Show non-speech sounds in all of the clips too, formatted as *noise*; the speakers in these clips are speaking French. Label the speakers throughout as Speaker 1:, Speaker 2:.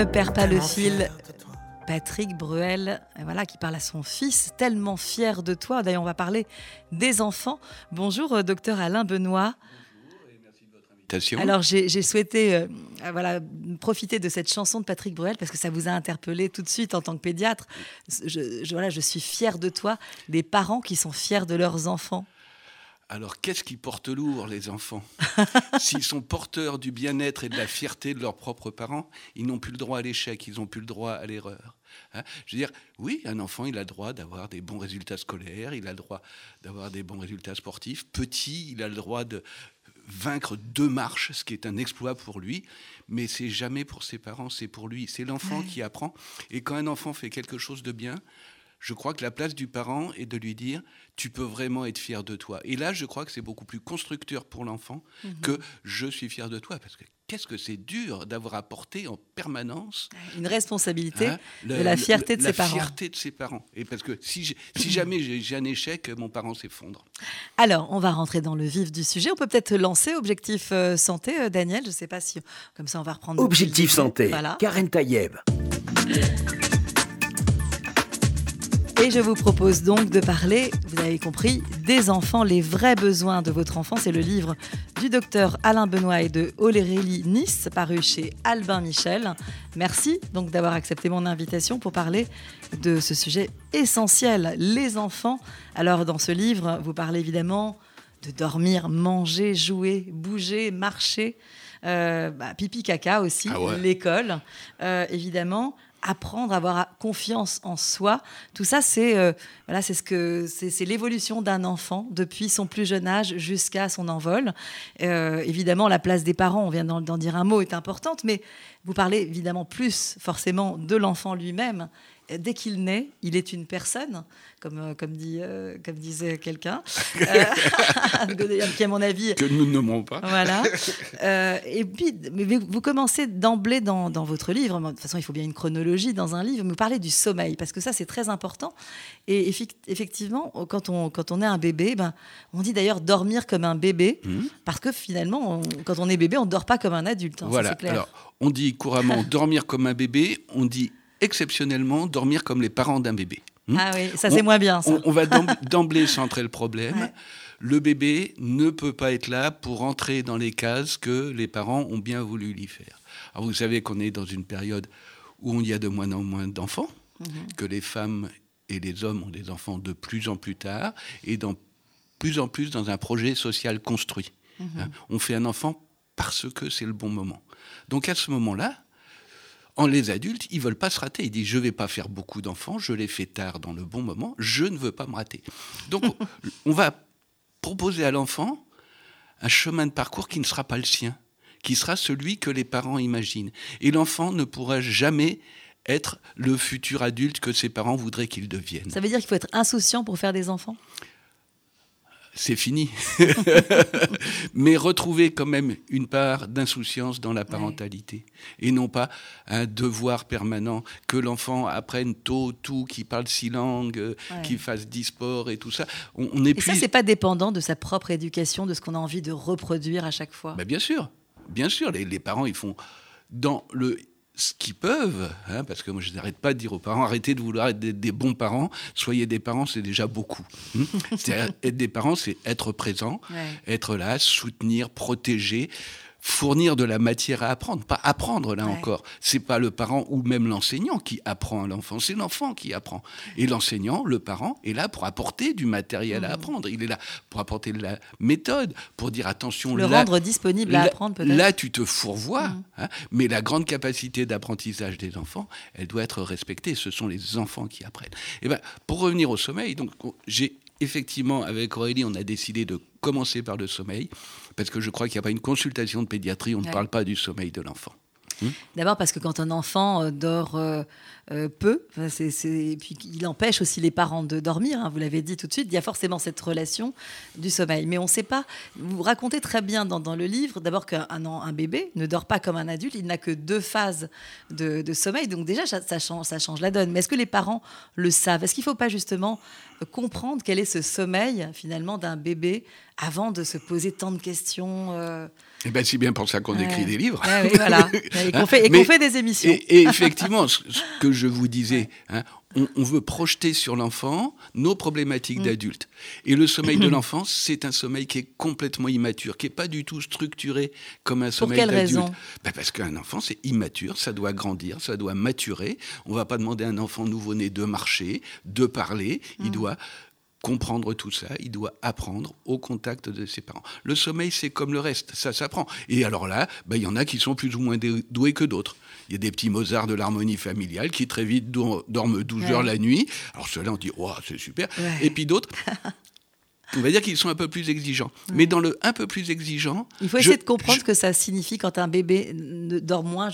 Speaker 1: Ne perds pas le fil. Patrick Bruel, voilà, qui parle à son fils, tellement fier de toi. D'ailleurs, on va parler des enfants. Bonjour, euh, docteur Alain Benoît. Alors j'ai souhaité euh, voilà, profiter de cette chanson de Patrick Bruel parce que ça vous a interpellé tout de suite en tant que pédiatre. Je, voilà, je suis fier de toi, des parents qui sont fiers de leurs enfants.
Speaker 2: Alors, qu'est-ce qui porte lourd, les enfants? *laughs* S'ils sont porteurs du bien-être et de la fierté de leurs propres parents, ils n'ont plus le droit à l'échec, ils n'ont plus le droit à l'erreur. Hein? Je veux dire, oui, un enfant, il a le droit d'avoir des bons résultats scolaires, il a le droit d'avoir des bons résultats sportifs. Petit, il a le droit de vaincre deux marches, ce qui est un exploit pour lui, mais c'est jamais pour ses parents, c'est pour lui. C'est l'enfant qui apprend. Et quand un enfant fait quelque chose de bien, je crois que la place du parent est de lui dire tu peux vraiment être fier de toi. Et là, je crois que c'est beaucoup plus constructeur pour l'enfant mhm. que je suis fier de toi. Parce que qu'est-ce que c'est dur d'avoir apporté en permanence
Speaker 1: une responsabilité hein, de la fierté de ses parents.
Speaker 2: La fierté de ses parents. Et parce que si, si jamais j'ai un échec, mon parent s'effondre.
Speaker 1: Alors, on va rentrer dans le vif du sujet. On peut peut-être lancer Objectif euh, Santé, euh, Daniel. Je ne sais pas si, comme ça, on va reprendre.
Speaker 3: Objectif Santé, voilà. Karen Tayeb.
Speaker 1: Et je vous propose donc de parler, vous avez compris, des enfants, les vrais besoins de votre enfant. C'est le livre du docteur Alain Benoît et de Olérélie Nice, paru chez Albin Michel. Merci donc d'avoir accepté mon invitation pour parler de ce sujet essentiel, les enfants. Alors dans ce livre, vous parlez évidemment de dormir, manger, jouer, bouger, marcher, euh, bah, pipi caca aussi, ah l'école, euh, évidemment apprendre à avoir confiance en soi. Tout ça, c'est euh, voilà, c'est ce que c'est l'évolution d'un enfant depuis son plus jeune âge jusqu'à son envol. Euh, évidemment, la place des parents, on vient d'en dire un mot, est importante, mais vous parlez évidemment plus forcément de l'enfant lui-même dès qu'il naît, il est une personne, comme, euh, comme, dit, euh, comme disait quelqu'un, *laughs* euh, *laughs* qui à mon avis...
Speaker 2: Que nous ne nommons pas.
Speaker 1: Voilà. *laughs* et puis, vous commencez d'emblée dans, dans, votre livre, de toute façon il faut bien une chronologie dans un livre, vous parlez du sommeil, parce que ça c'est très important. Et effectivement, quand on, quand on est un bébé, ben, on dit d'ailleurs dormir comme un bébé, mmh. parce que finalement, quand on est bébé, on ne dort pas comme un adulte. Hein,
Speaker 2: voilà.
Speaker 1: Clair.
Speaker 2: Alors, on dit couramment dormir comme un bébé, on dit exceptionnellement dormir comme les parents d'un bébé.
Speaker 1: Hmm ah oui, ça c'est moins bien. Ça.
Speaker 2: On, va *laughs* d'emblée centrer le problème. Le bébé ne peut pas être là pour entrer dans les cases que les parents ont bien voulu lui faire. Alors vous savez qu'on est dans une période où il y a de moins en moins d'enfants, mhm. que les femmes et les hommes ont des enfants de plus en plus tard, et de plus en plus dans un projet social construit. Mhm. Hein, on fait un enfant parce que c'est le bon moment. Donc à ce moment-là, en les adultes, ils veulent pas se rater. Ils disent je vais pas faire beaucoup d'enfants, je les fais tard dans le bon moment, je ne veux pas me rater. Donc *laughs* on va proposer à l'enfant un chemin de parcours qui ne sera pas le sien, qui sera celui que les parents imaginent. Et l'enfant ne pourra jamais être le futur adulte que ses parents voudraient qu'il devienne.
Speaker 1: Ça veut dire qu'il faut être insouciant pour faire des enfants?
Speaker 2: C'est fini. *laughs* Mais retrouver quand même une part d'insouciance dans la parentalité. Et non pas un devoir permanent que l'enfant apprenne tôt tout, qu'il parle six langues, euh, qu'il fasse dix sports et tout ça.
Speaker 1: On, et ça, c'est pas dépendant de sa propre éducation, de ce qu'on a envie de reproduire à chaque fois?
Speaker 2: Mais bien sûr, bien sûr. Les, les parents, ils font dans le ce qu'ils peuvent, hein, parce que moi je n'arrête pas de dire aux parents, arrêtez de vouloir être des, bons parents, soyez des parents, c'est déjà beaucoup. Hein. *laughs* être des parents, c'est être présent, être là, soutenir, protéger fournir de la matière à apprendre, pas apprendre là encore. C'est pas le parent ou même l'enseignant qui apprend à l'enfant, c'est l'enfant qui apprend. Et l'enseignant, le parent, est là pour apporter du matériel à mmh. apprendre. Il est là pour apporter de la méthode, pour dire attention.
Speaker 1: Le rendre disponible à apprendre peut-être.
Speaker 2: Là, tu te fourvoies, mmh. hein, mais la grande capacité d'apprentissage des enfants, elle doit être respectée. Ce sont les enfants qui apprennent. Et ben, pour revenir au sommeil, donc j'ai effectivement, avec Aurélie, on a décidé de commencer par le sommeil, parce que je crois qu'il n'y a pas une consultation de pédiatrie, on ne parle pas du sommeil de l'enfant.
Speaker 1: D'abord parce que quand un enfant euh, peu, et puis il empêche aussi les parents de dormir, hein, vous l'avez dit tout de suite, il y a forcément cette relation du sommeil. Mais on ne sait pas, vous racontez très bien dans, le livre, d'abord qu'un un bébé ne dort pas comme un adulte, il n'a que deux phases de, sommeil, donc déjà ça, change, ça change la donne. Mais est-ce que les parents le savent? Est-ce qu'il ne faut pas justement comprendre quel est ce sommeil finalement d'un bébé avant de se poser tant de questions
Speaker 2: euh... Eh bien, c'est bien pour ça qu'on écrit des livres.
Speaker 1: oui, voilà. *laughs* Et qu'on fait, fait, des émissions.
Speaker 2: Et, effectivement, ce que je vous disais, hein, on, veut projeter sur l'enfant nos problématiques mm. d'adultes. Et le sommeil de *clears throat* l'enfant, c'est un sommeil qui est complètement immature, qui n'est pas du tout structuré comme un sommeil d'adulte. Pour quelle raison? Ben Parce qu'un enfant, c'est immature, ça doit grandir, ça doit maturer. On ne va pas demander à un enfant nouveau-né de marcher, de parler. Il mm. doit comprendre tout ça, il doit apprendre au contact de ses parents. Le sommeil, c'est comme le reste, ça s'apprend. Et alors là, ben, il y en a qui sont plus ou moins doués que d'autres. Il y a des petits Mozart de l'harmonie familiale qui très vite dorment 12 heures la nuit. Alors ceux-là, on dit, oh, c'est super. Et puis d'autres, *laughs* on va dire qu'ils sont un peu plus exigeants. Mais dans le un peu plus exigeant.
Speaker 1: Il faut essayer de comprendre ce que ça signifie quand un bébé dort moins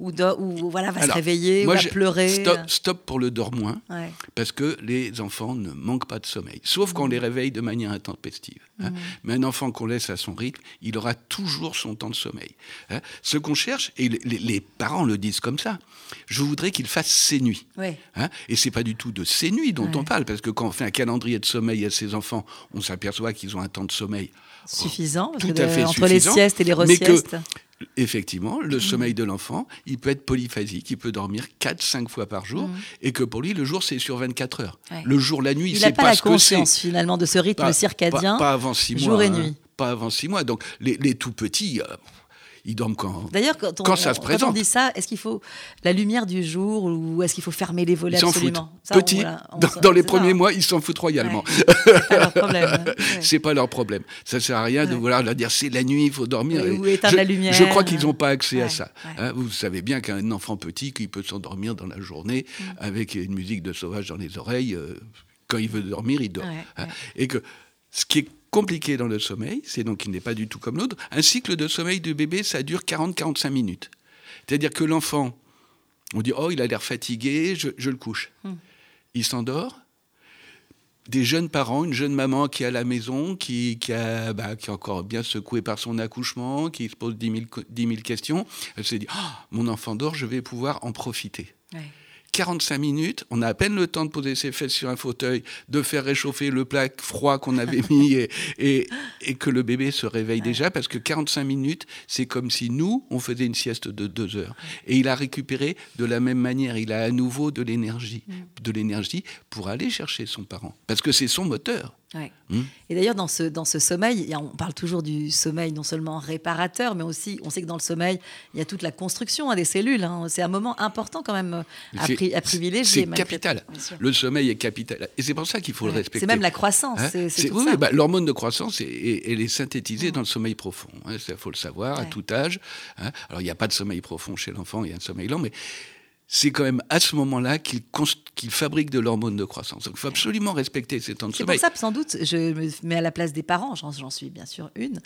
Speaker 1: ou, ou, voilà, va se réveiller ou va pleurer.
Speaker 2: Stop, pour le dort moins, parce que les enfants ne manquent pas de sommeil, sauf quand on les réveille de manière intempestive. Hein. Mmh. Mais un enfant qu'on laisse à son rythme, il aura toujours son temps de sommeil. Hein. Ce qu'on cherche, et les, parents le disent comme ça, je voudrais qu'il fasse ses nuits. Hein. Et c'est pas du tout de ses nuits dont on parle, parce que quand on fait un calendrier de sommeil à ses enfants, on s'aperçoit qu'ils ont un temps de sommeil
Speaker 1: suffisant, tout à fait entre les siestes et les resiestes.
Speaker 2: Effectivement, le mmh. sommeil de l'enfant, il peut être polyphasique, il peut dormir 4-5 fois par jour, mmh. et que pour lui, le jour, c'est sur 24 heures. Le jour, la nuit, il
Speaker 1: n'a pas, la conscience finalement de ce rythme circadien.
Speaker 2: Pas, avant 6 mois. Jour et nuit. Hein. pas avant 6 mois. Donc les, les tout petits, euh, ils dorment quand,
Speaker 1: D'ailleurs, quand, on, ça se présente. Quand on dit ça, est-ce qu'il faut la lumière du jour ou est-ce qu'il faut fermer les volets
Speaker 2: ils absolument? Petit, dans, les premiers mois, ils s'en foutent royalement.
Speaker 1: C'est pas leur problème. *laughs*
Speaker 2: c'est pas leur problème. Ça sert à rien de vouloir leur dire c'est la nuit, il faut dormir.
Speaker 1: ou éteindre la lumière.
Speaker 2: Je crois qu'ils n'ont pas accès à ça. Hein. vous savez bien qu'un enfant petit, qui peut s'endormir dans la journée mm. avec une musique de sauvage dans les oreilles, euh, quand il veut dormir, il dort. Hein. Et que ce qui est compliqué dans le sommeil, c'est donc qu'il n'est pas du tout comme l'autre. Un cycle de sommeil de bébé, ça dure 40-45 minutes. C'est-à-dire que l'enfant, on dit, oh, il a l'air fatigué, je, le couche. Hmm. Il s'endort. Des jeunes parents, une jeune maman qui est à la maison, qui, qui, a, bah, qui est encore bien secouée par son accouchement, qui se pose 10 000, questions, elle se dit, oh, mon enfant dort, je vais pouvoir en profiter. 45 minutes, on a à peine le temps de poser ses fesses sur un fauteuil, de faire réchauffer le plat froid qu'on avait mis et, et, que le bébé se réveille déjà, parce que 45 minutes, c'est comme si nous, on faisait une sieste de deux heures. Et il a récupéré de la même manière, il a à nouveau de l'énergie, mm. de l'énergie pour aller chercher son parent, parce que c'est son moteur.
Speaker 1: Hmm. Et d'ailleurs, dans ce, dans ce sommeil, on parle toujours du sommeil non seulement réparateur, mais aussi, on sait que dans le sommeil, il y a toute la construction hein, des cellules. Hein. C'est un moment important quand même à, à privilégier.
Speaker 2: C'est capital. Le sommeil est capital. Et c'est pour ça qu'il faut le respecter.
Speaker 1: C'est même la croissance. Hein?
Speaker 2: oui, bah, l'hormone de croissance, est, elle est synthétisée dans le sommeil profond. Il faut le savoir à tout âge. Alors, il n'y a pas de sommeil profond chez l'enfant, il y a un sommeil lent, mais c'est quand même à ce moment-là qu'il fabrique de l'hormone de croissance. Donc il faut absolument respecter ces temps de sommeil.
Speaker 1: C'est pour ça, sans doute, je me mets à la place des parents, j'en suis bien sûr une.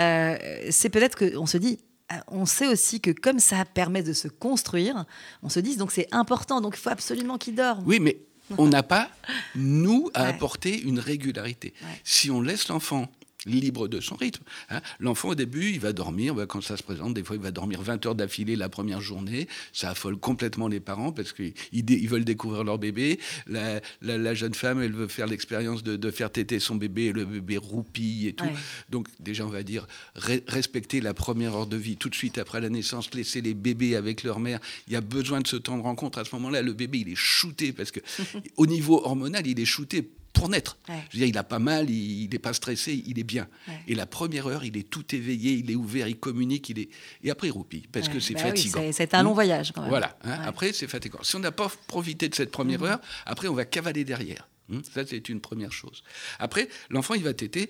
Speaker 1: Euh, c'est peut-être qu'on se dit, euh, on sait aussi que comme ça permet de se construire, on se dit donc c'est important, donc il faut absolument qu'il dorme.
Speaker 2: Oui, mais on n'a pas, nous, à apporter une régularité. Si on laisse l'enfant libre de son rythme. Hein. L'enfant, au début, il va dormir, bah, quand ça se présente, des fois, il va dormir 20 heures d'affilée la première journée. Ça affole complètement les parents parce qu'ils ils veulent découvrir leur bébé. La, jeune femme, elle veut faire l'expérience de, faire téter son bébé le bébé roupille et tout. Donc, déjà, on va dire, respecter la première heure de vie tout de suite après la naissance, laisser les bébés avec leur mère. Il y a besoin de ce temps de rencontre. À ce moment-là, le bébé, il est shooté parce que *laughs* au niveau hormonal, il est shooté pour naître. Je veux dire, il a pas mal, il n'est pas stressé, il est bien. Et la première heure, il est tout éveillé, il est ouvert, il communique, il est... et après il roupit, parce que c'est bah fatigant.
Speaker 1: c'est un long hmm voyage quand même.
Speaker 2: Voilà, hein, après c'est fatigant. Si on n'a pas profité de cette première hmm. heure, après on va cavaler derrière. Hmm Ça, c'est une première chose. Après, l'enfant, il va téter,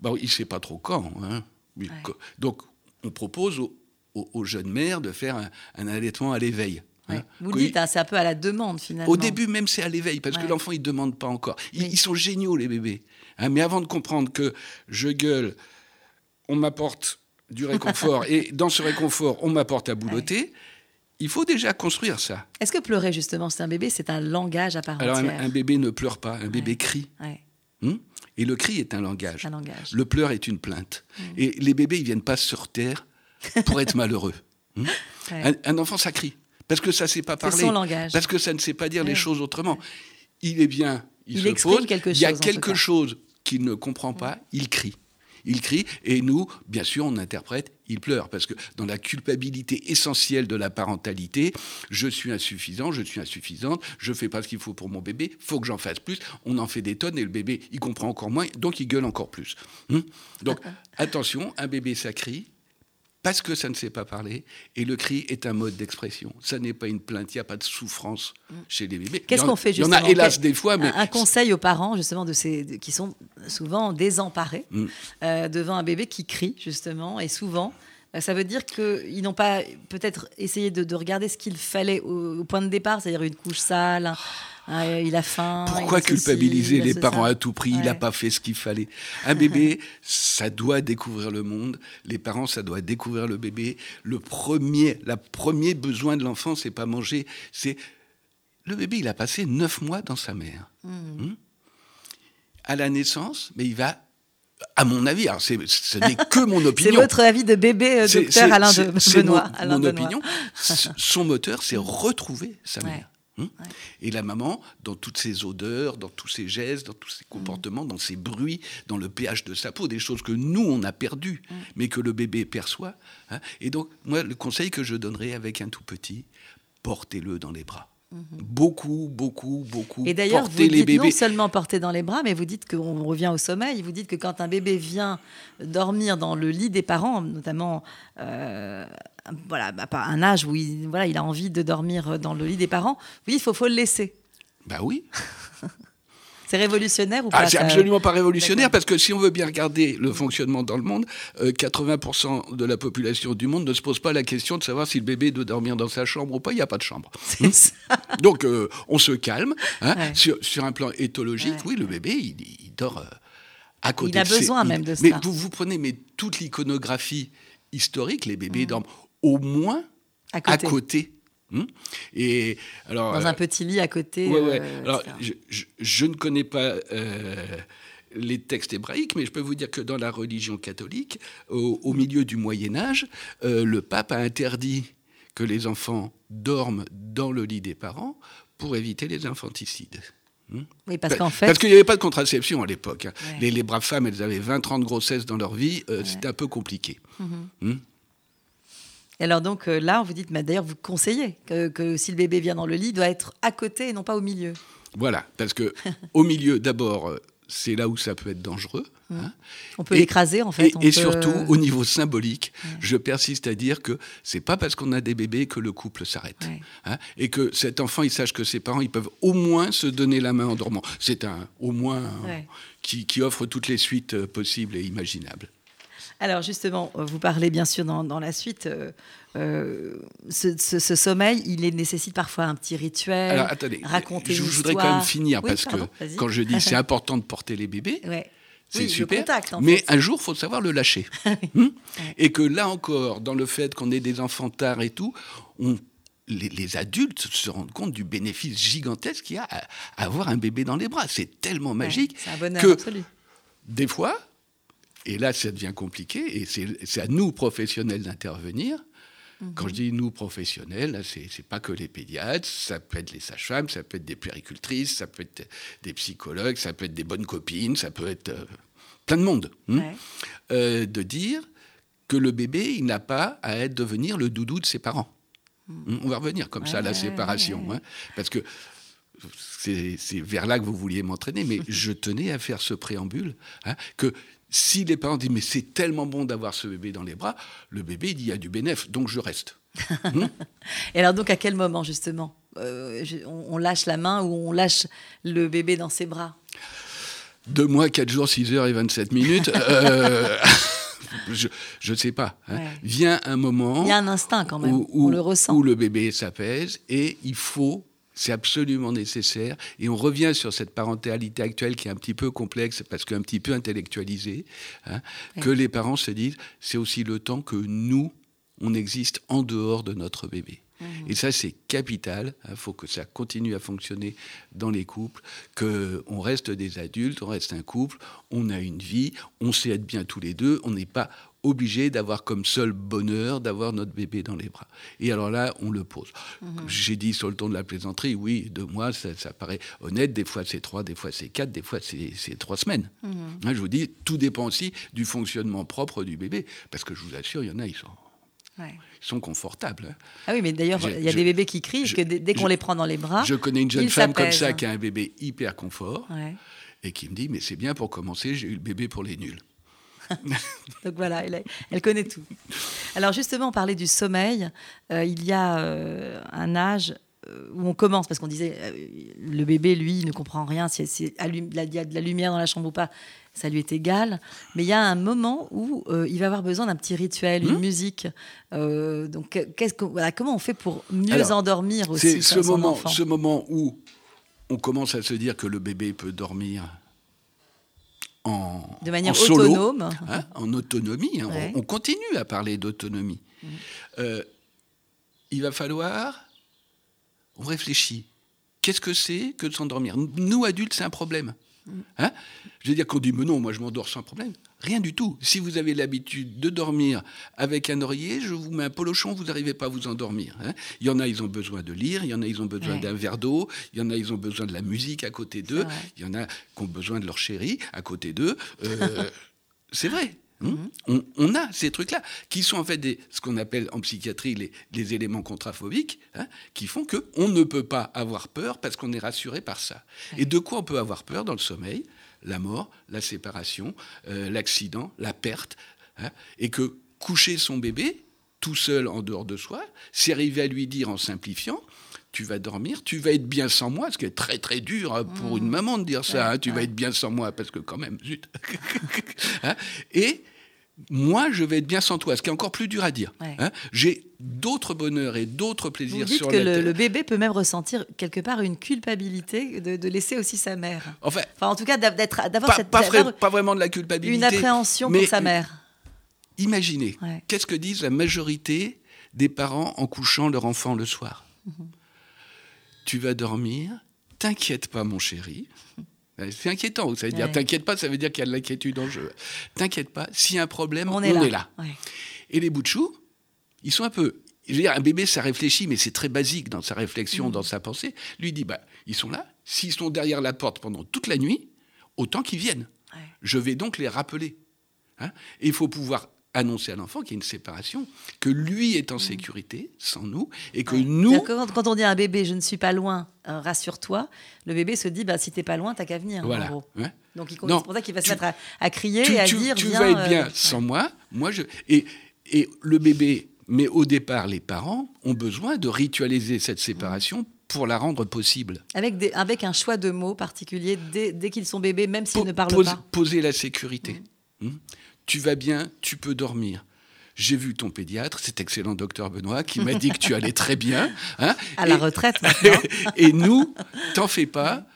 Speaker 2: bon, il ne sait pas trop quand. Hein. Donc, on propose aux, jeunes mères de faire un, un allaitement à l'éveil.
Speaker 1: Hein, Vous dites, hein, c'est un peu à la demande finalement.
Speaker 2: Au début même, c'est à l'éveil, parce que l'enfant, il ne demande pas encore. Ils, sont géniaux, les bébés. Hein, mais avant de comprendre que je gueule, on m'apporte du réconfort, *laughs* et dans ce réconfort, on m'apporte à boulotter, il faut déjà construire ça.
Speaker 1: Est-ce que pleurer, justement, c'est un bébé, c'est un langage à part
Speaker 2: Alors, un, bébé ne pleure pas, un bébé crie. Hmm et le cri est un langage.
Speaker 1: Un langage.
Speaker 2: Le pleur est une plainte. Hmm. Et les bébés, ils viennent pas sur Terre pour être *laughs* malheureux. Hmm un, enfant, ça crie. Parce que ça ne sait pas parler.
Speaker 1: Son langage.
Speaker 2: Parce que ça ne sait pas dire les choses autrement. Il est bien, il, se pose,
Speaker 1: quelque
Speaker 2: il y a quelque chose qu'il ne comprend pas, il crie. il crie, et nous, bien sûr, on interprète, il pleure, parce que dans la culpabilité essentielle de la parentalité, je suis insuffisant, je suis insuffisante, je fais pas ce qu'il faut pour mon bébé, faut que j'en fasse plus, on en fait des tonnes, et le bébé, il comprend encore moins, donc il gueule encore plus. Hum donc, attention, un bébé, ça crie, parce que ça ne sait pas parler. Et le cri est un mode d'expression. Ça n'est pas une plainte, il n'y a pas de souffrance mm. chez les bébés.
Speaker 1: Qu'est-ce qu'on fait justement
Speaker 2: Il y en a hélas des fois, mais...
Speaker 1: Un, conseil aux parents, justement, de ces, qui sont souvent désemparés mm. euh, devant un bébé qui crie, justement, et souvent... Euh, ça veut dire qu'ils n'ont pas peut-être essayé de, regarder ce qu'il fallait au, point de départ, c'est-à-dire une couche sale, ah, il a faim.
Speaker 2: Pourquoi culpabiliser les parents à tout prix? Il n'a pas fait ce qu'il fallait. Un bébé, *laughs* ça doit découvrir le monde. Les parents, ça doit découvrir le bébé. Le premier, la premier besoin de l'enfant, c'est pas manger, c'est le bébé. Il a passé neuf mois dans sa mère. Hmm. Hmm? À la naissance, mais il va à mon avis, alors ce n'est que *laughs* mon opinion.
Speaker 1: c'est votre avis de bébé, euh, docteur Alain de Benoît.
Speaker 2: Mon, mon opinion. Son moteur, c'est *laughs* retrouver sa mère. Hein Et la maman, dans toutes ses odeurs, dans tous ses gestes, dans tous ses comportements, dans ses bruits, dans le pH de sa peau, des choses que nous, on a perdues, mais que le bébé perçoit. Hein. Et donc, moi, le conseil que je donnerais avec un tout petit, portez-le dans les bras. Beaucoup, beaucoup, beaucoup.
Speaker 1: Et d'ailleurs, vous dites non seulement porter dans les bras, mais vous dites qu'on revient au sommeil. Vous dites que quand un bébé vient dormir dans le lit des parents, notamment euh, voilà, bah, un âge où il, voilà, il a envie de dormir dans le lit des parents, oui, il faut, faut le laisser.
Speaker 2: Bah oui. *laughs*
Speaker 1: C'est révolutionnaire ou
Speaker 2: ah,
Speaker 1: pas
Speaker 2: C'est absolument pas révolutionnaire parce que si on veut bien regarder le fonctionnement dans le monde, 80% euh, de la population du monde ne se pose pas la question de savoir si le bébé doit dormir dans sa chambre ou pas. Il n'y a pas de chambre. Hmm *laughs* Donc euh, on se calme. Hein. sur, sur, un plan éthologique, oui, le bébé, il, dort euh, à côté.
Speaker 1: Il a besoin même de ça.
Speaker 2: Mais vous, vous prenez mais toute l'iconographie historique, les bébés hmm. dorment au moins à côté Hmm?
Speaker 1: Et alors, Dans un euh, petit lit à côté.
Speaker 2: Euh, alors, je, ne connais pas euh, les textes hébraïques, mais je peux vous dire que dans la religion catholique, au, milieu du Moyen Âge, le pape a interdit que les enfants dorment dans le lit des parents pour éviter les infanticides.
Speaker 1: Hmm? Oui, parce qu'en fait.
Speaker 2: Parce qu'il n'y avait pas de contraception à l'époque. Hein. Les, braves femmes, elles avaient 20-30 grossesses dans leur vie, c'était un peu compliqué. Mm
Speaker 1: et alors donc euh, là, vous dites, d'ailleurs, vous conseillez que, si le bébé vient dans le lit, il doit être à côté et non pas au milieu.
Speaker 2: Voilà, parce que *laughs* au milieu, d'abord, euh, c'est là où ça peut être dangereux.
Speaker 1: Mmh. Hein. On peut l'écraser en fait.
Speaker 2: Et, surtout au niveau symbolique, je persiste à dire que c'est pas parce qu'on a des bébés que le couple s'arrête, hein. et que cet enfant il sache que ses parents ils peuvent au moins se donner la main en dormant. C'est un au moins qui, qui, offre toutes les suites euh, possibles et imaginables.
Speaker 1: Alors justement, euh, vous parlez bien sûr dans, la suite, euh, euh, ce, sommeil, il nécessite parfois un petit rituel. Alors attendez, raconter
Speaker 2: je, voudrais quand même finir parce que quand je dis c'est *laughs* important de porter les bébés. C'est super, mais un jour, faut savoir le lâcher. *laughs* Hmm et que là encore, dans le fait qu'on ait des enfants tard et tout, on les, adultes se rendent compte du bénéfice gigantesque qu'il y a à, avoir un bébé dans les bras. C'est tellement magique que des fois, et là, ça devient compliqué, et c'est à nous, professionnels, d'intervenir. Mhm. Quand je dis nous, professionnels, ce n'est pas que les pédiatres, ça peut être les sages-femmes, ça peut être des puéricultrices, ça peut être des psychologues, ça peut être des bonnes copines, ça peut être euh, plein de monde. Hein. Euh, de dire que le bébé, il n'a pas à être, devenir le doudou de ses parents. Mhm. On va revenir comme ça à la séparation. Hein. parce que c'est vers là que vous vouliez m'entraîner, mais je tenais à faire ce préambule, hein, que si les parents disent mais c'est tellement bon d'avoir ce bébé dans les bras, le bébé il dit il y a du bénéfice, donc je reste. *laughs*
Speaker 1: Hmm et alors donc à quel moment justement euh, on, lâche la main ou on lâche le bébé dans ses bras?
Speaker 2: Deux mois, quatre jours, 6 heures et 27 minutes. Euh, *laughs* je ne sais pas. Hein. Vient un moment.
Speaker 1: Il y a un instinct quand même. on le ressent.
Speaker 2: Où le bébé s'apaise et il faut c'est absolument nécessaire. Et on revient sur cette parentalité actuelle qui est un petit peu complexe parce qu'un petit peu intellectualisée, hein, que les parents se disent, c'est aussi le temps que nous, on existe en dehors de notre bébé. Mmh. Et ça, c'est capital. Il faut que ça continue à fonctionner dans les couples, qu'on reste des adultes, on reste un couple, on a une vie, on sait être bien tous les deux, on n'est pas obligé d'avoir comme seul bonheur d'avoir notre bébé dans les bras. Et alors là, on le pose. Mhm. J'ai dit sur le ton de la plaisanterie, oui, deux mois, ça, paraît honnête. Des fois, c'est trois, des fois, c'est quatre, des fois, c'est trois semaines. Mhm. Hein, je vous dis, tout dépend aussi du fonctionnement propre du bébé. Parce que je vous assure, il y en a, ils sont Ils sont confortables. Hein.
Speaker 1: Ah oui, mais d'ailleurs, il y a des bébés qui crient, que dès, qu'on les prend dans les bras.
Speaker 2: Je connais une jeune femme comme ça qui a un bébé hyper confort et qui me dit Mais c'est bien pour commencer, j'ai eu le bébé pour les nuls. *laughs*
Speaker 1: Donc voilà, elle, connaît tout. Alors justement, on parlait du sommeil. Euh, il y a euh, un âge euh, où on commence, parce qu'on disait, le bébé, lui, ne comprend rien, si il y a de la lumière dans la chambre ou pas, ça lui est égal. Mais il y a un moment où il va avoir besoin d'un petit rituel, une hmm musique. donc, que, voilà, comment on fait pour mieux endormir aussi
Speaker 2: ce
Speaker 1: son
Speaker 2: moment,
Speaker 1: enfant?
Speaker 2: Ce moment où on commence à se dire que le bébé peut dormir en,
Speaker 1: de manière autonome,
Speaker 2: hein, en autonomie. Hein. On, continue à parler d'autonomie. Mm. Euh, il va falloir, on réfléchit. Qu'est-ce que c'est que de s'endormir? Nous adultes, c'est un problème. Mm. Hein? Je veux dire qu'on dit, mais non, moi je m'endors sans problème. Rien du tout. Si vous avez l'habitude de dormir avec un oreiller, je vous mets un polochon, vous n'arrivez pas à vous endormir. Hein. il y en a, ils ont besoin de lire, il y en a, ils ont besoin d'un verre d'eau, il y en a, ils ont besoin de la musique à côté d'eux, il y en a qui ont besoin de leur chérie à côté d'eux. Euh, *laughs* c'est vrai. Hein. Mhm. on, a ces trucs-là, qui sont en fait des, ce qu'on appelle en psychiatrie les, les éléments contraphobiques, hein, qui font qu'on ne peut pas avoir peur parce qu'on est rassuré par ça. Et de quoi on peut avoir peur dans le sommeil? La mort, la séparation, euh, l'accident, la perte, hein, et que coucher son bébé tout seul en dehors de soi, c'est arriver à lui dire en simplifiant, tu vas dormir, tu vas être bien sans moi, ce qui est très très dur hein, pour une mmh. maman de dire ça, hein, tu vas être bien sans moi, parce que quand même, zut. *laughs* et moi, je vais être bien sans toi, ce qui est encore plus dur à dire. Hein. J'ai d'autres bonheurs et d'autres plaisirs Vous
Speaker 1: dites
Speaker 2: sur
Speaker 1: que
Speaker 2: le,
Speaker 1: le, bébé peut même ressentir quelque part une culpabilité de, laisser aussi sa mère. Enfin, en tout cas, d'avoir cette
Speaker 2: pas, pas, vraiment de la culpabilité,
Speaker 1: une appréhension pour sa mère.
Speaker 2: Imaginez, qu'est-ce que disent la majorité des parents en couchant leur enfant le soir? Mhm. Tu vas dormir, t'inquiète pas, mon chéri. C'est inquiétant. Ça veut dire, t'inquiète pas, ça veut dire qu'il y a de l'inquiétude en jeu. T'inquiète pas, s'il y a un problème, on, est là. Et les bouts de chou, ils sont un peu. Je veux dire, un bébé, ça réfléchit, mais c'est très basique dans sa réflexion, mm. dans sa pensée. Lui dit, bah, ils sont là. S'ils sont derrière la porte pendant toute la nuit, autant qu'ils viennent. Je vais donc les rappeler. Hein. et il faut pouvoir annoncer à l'enfant qu'il y a une séparation, que lui est en mm. sécurité sans nous et que nous.
Speaker 1: Quand, on dit à un bébé je ne suis pas loin, euh, rassure-toi, le bébé se dit bah, si t'es pas loin, t'as qu'à venir.
Speaker 2: Voilà.
Speaker 1: Donc c'est pour ça qu'il va se mettre à, crier et à dire
Speaker 2: Tu vas être bien euh, sans moi, moi je. Et, et le bébé, mais au départ, les parents ont besoin de ritualiser cette séparation pour la rendre possible.
Speaker 1: Avec, des, avec un choix de mots particulier dès, dès qu'ils sont bébés, même s'ils ne parlent pas.
Speaker 2: Poser la sécurité. Mm. Tu vas bien, tu peux dormir. J'ai vu ton pédiatre, cet excellent docteur Benoît, qui m'a dit que tu allais très bien.
Speaker 1: Hein, à la retraite maintenant. *laughs*
Speaker 2: et nous, t'en fais pas.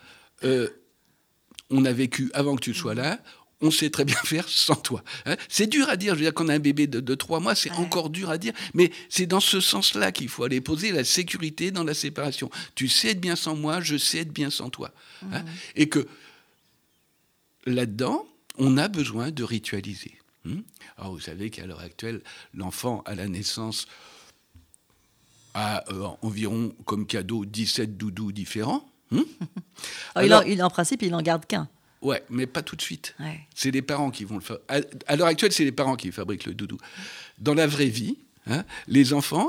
Speaker 2: Euh, on a vécu avant que tu sois là. On sait très bien *laughs* faire sans toi. Hein. c'est dur à dire. Je veux dire qu'on a un bébé de, trois mois, c'est encore dur à dire. Mais c'est dans ce sens-là qu'il faut aller poser la sécurité dans la séparation. Tu sais être bien sans moi, je sais être bien sans toi. Hein. Et que là-dedans, on a besoin de ritualiser. Hmm Alors vous savez qu'à l'heure actuelle, l'enfant à la naissance a euh, environ comme cadeau 17 doudous différents. Hmm *laughs*
Speaker 1: Alors, il en, principe, il n'en garde qu'un.
Speaker 2: Ouais, mais pas tout de suite. C'est les parents qui vont le faire. À, l'heure actuelle, c'est les parents qui fabriquent le doudou. Dans la vraie vie, hein, les enfants,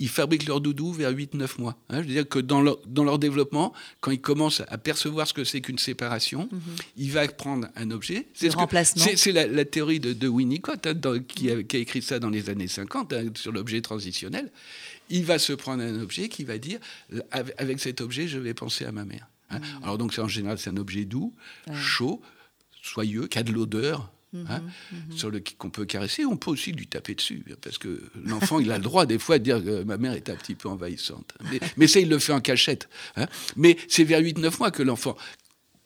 Speaker 2: ils fabriquent leur doudou vers 8-9 mois. Hein. Je veux dire que dans leur, dans leur, développement, quand ils commencent à percevoir ce que c'est qu'une séparation, mhm. il va prendre un objet.
Speaker 1: C'est remplacement.
Speaker 2: C'est la, théorie de, Winnicott hein, qui, a, écrit ça dans les années 50 hein, sur l'objet transitionnel. Il va se prendre un objet qui va dire avec cet objet, je vais penser à ma mère. Mhm. Alors donc c'est en général c'est un objet doux, chaud, soyeux, qui a de l'odeur. Hein, mhm, mhm. sur le qu'on peut caresser, on peut aussi lui taper dessus, parce que l'enfant, il a le droit des fois de dire que ma mère est un petit peu envahissante. Mais, ça, il le fait en cachette. Hein. Mais c'est vers 8-9 mois que l'enfant,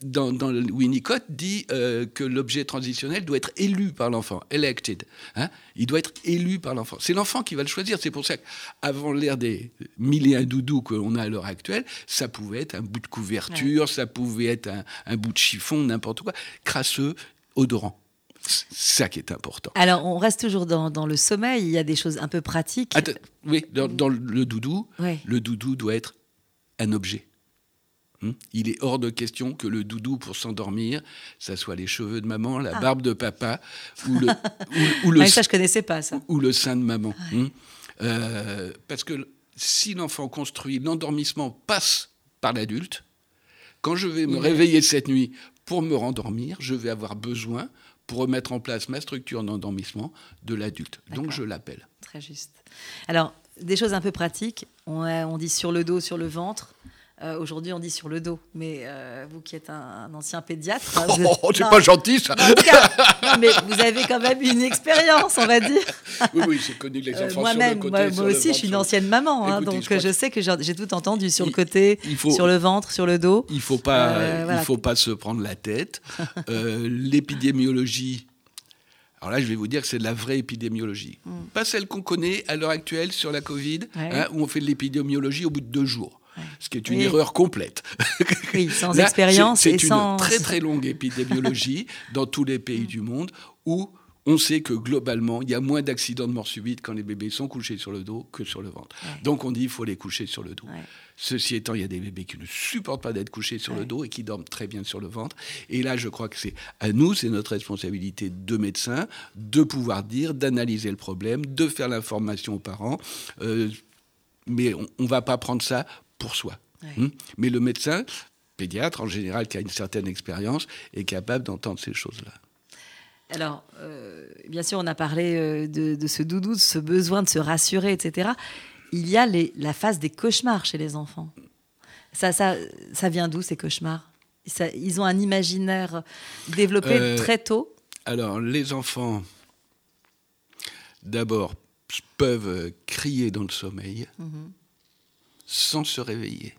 Speaker 2: dans, dans le Winnicott dit euh, que l'objet transitionnel doit être élu par l'enfant, elected. Hein. il doit être élu par l'enfant. C'est l'enfant qui va le choisir. C'est pour ça qu'avant l'ère des mille et un doudous qu'on a à l'heure actuelle, ça pouvait être un bout de couverture, ça pouvait être un, un bout de chiffon, n'importe quoi, crasseux, odorant. C'est ça qui est important.
Speaker 1: Alors, on reste toujours dans, dans, le sommeil. Il y a des choses un peu pratiques.
Speaker 2: Attends, oui, dans, dans, le doudou, le doudou doit être un objet. Hmm? Il est hors de question que le doudou pour s'endormir, ça soit les cheveux de maman, la ah. barbe de papa, ou le, *laughs*
Speaker 1: ou, le, ah, ça je connaissais pas ça,
Speaker 2: ou le sein de maman. Hmm? Euh, parce que si l'enfant construit, l'endormissement passe par l'adulte. Quand je vais me réveiller cette nuit pour me rendormir, je vais avoir besoin pour remettre en place ma structure d'endormissement de l'adulte. Donc je l'appelle.
Speaker 1: Très juste. Alors, des choses un peu pratiques. On, on, dit sur le dos, sur le ventre. Euh, aujourd'hui, on dit sur le dos, mais euh, vous qui êtes un, ancien pédiatre.
Speaker 2: Oh, c'est pas gentil ça
Speaker 1: non, mais vous avez quand même une expérience, on va dire.
Speaker 2: Oui, oui, j'ai connu les euh, enfants
Speaker 1: Moi-même,
Speaker 2: sur
Speaker 1: le côté,
Speaker 2: moi,
Speaker 1: aussi, je suis une ancienne maman, hein, donc je, sais que j'ai tout entendu sur le côté, sur le ventre, sur le dos.
Speaker 2: Il faut pas, il faut pas se prendre la tête. *laughs* L'épidémiologie. Alors là, je vais vous dire que c'est de la vraie épidémiologie. Hmm. Pas celle qu'on connaît à l'heure actuelle sur la Covid, hein, où on fait de l'épidémiologie au bout de deux jours ce qui est une erreur complète. *laughs*
Speaker 1: Oui, sans expérience
Speaker 2: C'est une très très *laughs* longue épidémiologie dans tous les pays du monde où on sait que globalement, il y a moins d'accidents de mort subite quand les bébés sont couchés sur le dos que sur le ventre. Donc on dit qu'il faut les coucher sur le dos. Ceci étant, il y a des bébés qui ne supportent pas d'être couchés sur le dos et qui dorment très bien sur le ventre. Et là, je crois que c'est à nous, c'est notre responsabilité de médecins, de pouvoir dire, d'analyser le problème, de faire l'information aux parents. Euh, mais on ne va pas prendre ça pour soi. Hmm? Mais le médecin, pédiatre en général, qui a une certaine expérience, est capable d'entendre ces choses-là.
Speaker 1: Alors, euh, bien sûr, on a parlé euh, de, ce doudou, de ce besoin de se rassurer, etc. Il y a les, la phase des cauchemars chez les enfants. Ça, ça, ça vient d'où ces cauchemars? Ça, Ils ont un imaginaire développé euh, très tôt?
Speaker 2: Alors, les enfants, d'abord, peuvent crier dans le sommeil. Mhm sans se réveiller.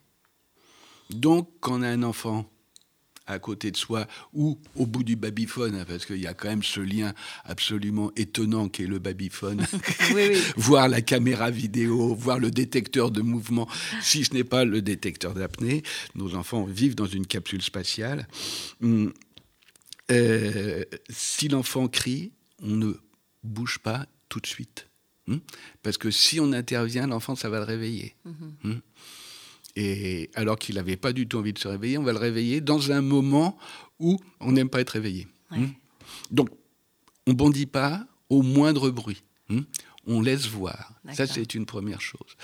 Speaker 2: Donc, quand on a un enfant à côté de soi ou au bout du babyphone, hein, parce qu'il y a quand même ce lien absolument étonnant qu'est le babyphone, *laughs* *laughs* voir la caméra vidéo, voir le détecteur de mouvement, si ce n'est pas le détecteur d'apnée. Nos enfants vivent dans une capsule spatiale. Hum, euh, si l'enfant crie, on ne bouge pas tout de suite. Hmm? Parce que si on intervient, l'enfant, ça va le réveiller. Mhm. Hmm? Et alors qu'il n'avait pas du tout envie de se réveiller, on va le réveiller dans un moment où on n'aime pas être réveillé. Hmm? Donc, on bondit pas au moindre bruit. On laisse voir. Ça, c'est une première chose.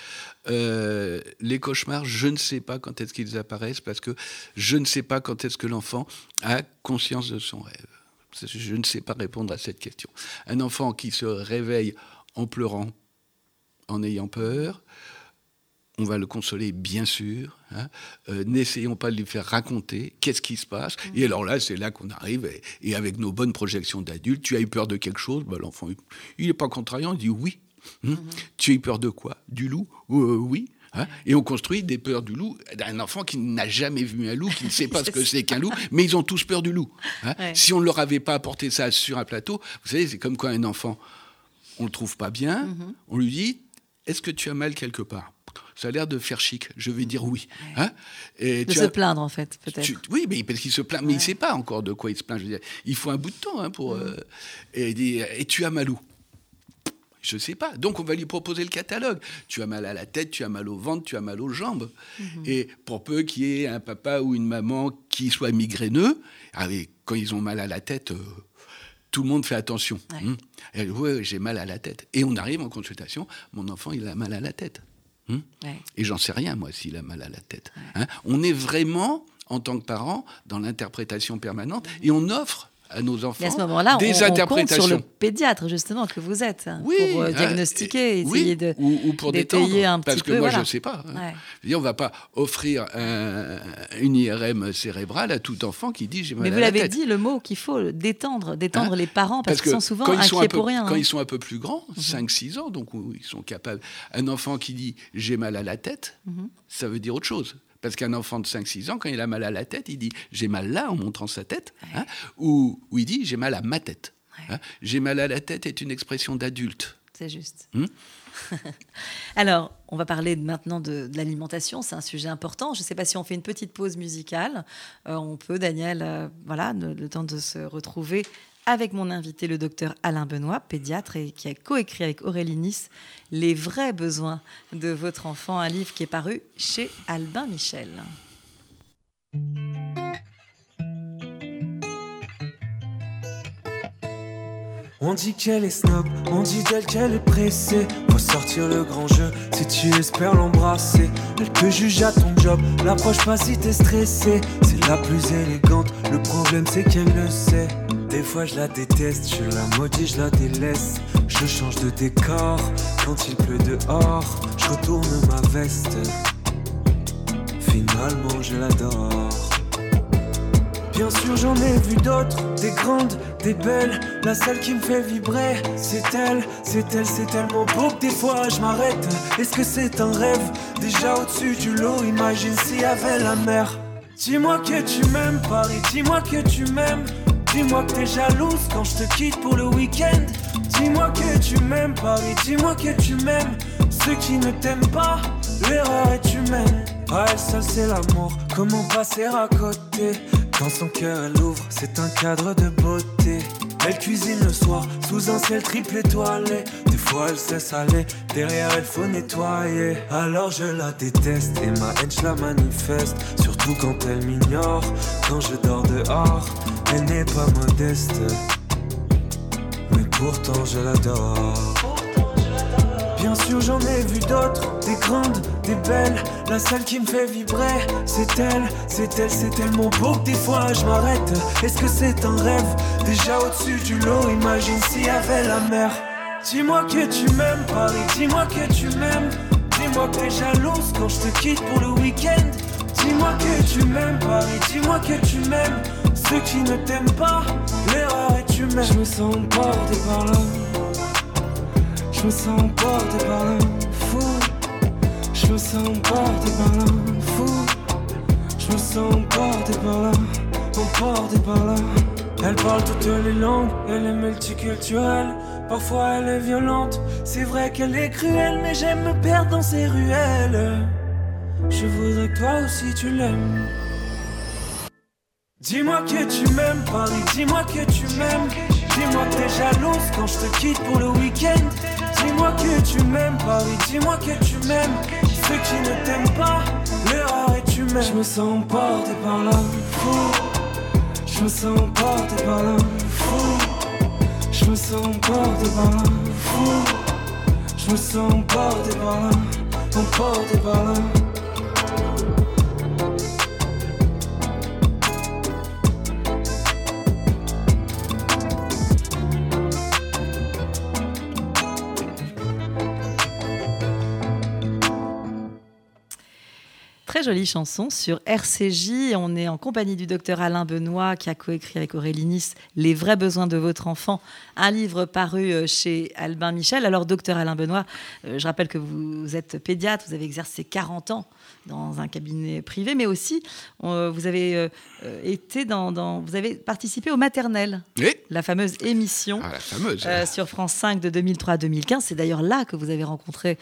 Speaker 2: Euh, les cauchemars, je ne sais pas quand est-ce qu'ils apparaissent parce que je ne sais pas quand est-ce que l'enfant a conscience de son rêve. Je ne sais pas répondre à cette question. Un enfant qui se réveille en pleurant, en ayant peur. On va le consoler, bien sûr. Hein. Euh, n'essayons pas de lui faire raconter qu'est-ce qui se passe. Mm. Et alors là, c'est là qu'on arrive. Et, avec nos bonnes projections d'adultes, tu as eu peur de quelque chose? Bah, L'enfant, il n'est pas contrariant, il dit oui. Hein? Mm-hmm. Tu as eu peur de quoi? Du loup? Euh, Oui. Hein. et on construit des peurs du loup d'un enfant qui n'a jamais vu un loup, qui ne sait pas *laughs* ce que c'est qu'un loup, mais ils ont tous peur du loup. Si on ne leur avait pas apporté ça sur un plateau, vous savez, c'est comme quand un enfant on le trouve pas bien, mhm. on lui dit Est-ce que tu as mal quelque part? Ça a l'air de faire chic. Je vais dire oui.
Speaker 1: Hein? Et de se plaindre, en fait, peut-être.
Speaker 2: Oui, mais parce qu'il se plaint, mais il ne sait pas encore de quoi il se plaint. Je veux dire, il faut un bout de temps hein, pour. Mhm. Euh, et, dit, et tu as mal où? Je ne sais pas. Donc on va lui proposer le catalogue. Tu as mal à la tête, tu as mal au ventre, tu as mal aux jambes. Mhm. Et pour peu qu'il y ait un papa ou une maman qui soit migraineux, ah quand ils ont mal à la tête, euh, tout le monde fait attention. Hum. Oui, j'ai mal à la tête. Et on arrive en consultation, mon enfant, il a mal à la tête. Hum. Et j'en sais rien, moi, s'il a mal à la tête. Hein. on est vraiment, en tant que parent, dans l'interprétation permanente et on offre à nos enfants.
Speaker 1: Et à ce moment-là, des on, interprétations. compte sur le pédiatre justement que vous êtes hein, pour euh, hein, diagnostiquer, essayer de
Speaker 2: ou, pour détailler un parce que moi je ne sais pas. Hein. on ne va pas offrir une IRM cérébrale à tout enfant qui dit j'ai mal
Speaker 1: Mais
Speaker 2: à
Speaker 1: vous l'avez dit, le mot qu'il faut détendre, détendre les parents parce, qu'ils sont souvent
Speaker 2: quand
Speaker 1: inquiets
Speaker 2: pour
Speaker 1: rien.
Speaker 2: Quand ils sont un peu plus grands, 5-6 mhm. ans, donc où ils sont capables. Un enfant qui dit j'ai mal à la tête, mhm. ça veut dire autre chose Parce qu'un enfant de 5-6 ans, quand il a mal à la tête, il dit j'ai mal là en montrant sa tête, hein, ou, il dit j'ai mal à ma tête. Hein. J'ai mal à la tête est une expression d'adulte.
Speaker 1: C'est juste. Hmm? *laughs* Alors, on va parler maintenant de, l'alimentation, c'est un sujet important. Je ne sais pas si on fait une petite pause musicale. Euh, on peut, Daniel, euh, voilà, le, temps de se retrouver avec mon invité, le docteur Alain Benoît, pédiatre, et qui a coécrit avec Aurélie Nice Les vrais besoins de votre enfant, un livre qui est paru chez Albin Michel.
Speaker 4: On dit qu'elle est snob, on dit d'elle qu'elle est pressée. Faut sortir le grand jeu si tu espères l'embrasser. Elle te juge à ton job, l'approche pas si t'es stressé. C'est la plus élégante, le problème c'est qu'elle le sait. Des fois je la déteste, je la maudis, je la délaisse. Je change de décor quand il pleut dehors. Je retourne ma veste. Finalement je l'adore. Bien sûr j'en ai vu d'autres, des grandes, des belles. La seule qui me fait vibrer, c'est elle, c'est elle, c'est tellement beau que des fois je m'arrête. Est-ce que c'est un rêve? Déjà au-dessus du lot, imagine s'il y avait la mer. Dis-moi que tu m'aimes, Paris, dis-moi que tu m'aimes. Dis-moi que t'es jalouse quand je te quitte pour le week-end. Dis-moi que tu m'aimes, Paris, dis-moi que tu m'aimes. Ceux qui ne t'aiment pas, l'erreur est humaine. Ah, elle seule c'est l'amour, comment passer à côté? Dans son cœur, elle ouvre, c'est un cadre de beauté. Elle cuisine le soir sous un ciel triple étoilé. Des fois elle sait saler, derrière elle faut nettoyer. Alors je la déteste et ma haine je la manifeste. Surtout quand elle m'ignore, quand je dors dehors. Elle n'est pas modeste, mais pourtant je l'adore. Bien sûr, j'en ai vu d'autres, des grandes, des belles. La seule qui me fait vibrer, c'est elle, c'est elle, c'est tellement beau que des fois je m'arrête. Est-ce que c'est un rêve? Déjà au-dessus du lot, imagine s'il y avait la mer. Dis-moi que tu m'aimes, Paris, dis-moi que tu m'aimes. Dis-moi que t'es jalouse quand je te quitte pour le week-end. Dis-moi que tu m'aimes, Paris, dis-moi que tu m'aimes. Ceux qui ne t'aiment pas, l'erreur est humaine. Je me sens porté par là. Je me sens porté par un fou. Je me sens porté par un fou. Je me sens porté par là, emporté par là. Elle parle toutes les langues, elle est multiculturelle. Parfois elle est violente, c'est vrai qu'elle est cruelle, mais j'aime me perdre dans ses ruelles. Je voudrais que toi aussi tu l'aimes. Dis-moi que tu m'aimes, Paris, dis-moi que tu m'aimes. Dis-moi que t'es jalouse quand je te quitte pour le week-end. Dis-moi que tu m'aimes, Paris, dis-moi que tu m'aimes. Ceux qui ne t'aiment pas, l'erreur est humaine. Je me sens porté par là, fou. Je me sens porté par là, fou. Je me sens porté par là, fou. Je me sens porté par là, emporté par
Speaker 1: jolie chanson sur RCJ. On est en compagnie du docteur Alain Benoît qui a coécrit avec Aurélie Nice Les vrais besoins de votre enfant, un livre paru euh, chez Albin Michel. Alors, docteur Alain Benoît, euh, je rappelle que vous êtes pédiatre, vous avez exercé 40 ans dans un cabinet privé, mais aussi euh, vous avez été dans, vous avez participé au maternel, la fameuse émission
Speaker 2: ah,
Speaker 1: sur France 5 de 2003 2015. C'est d'ailleurs là que vous avez rencontré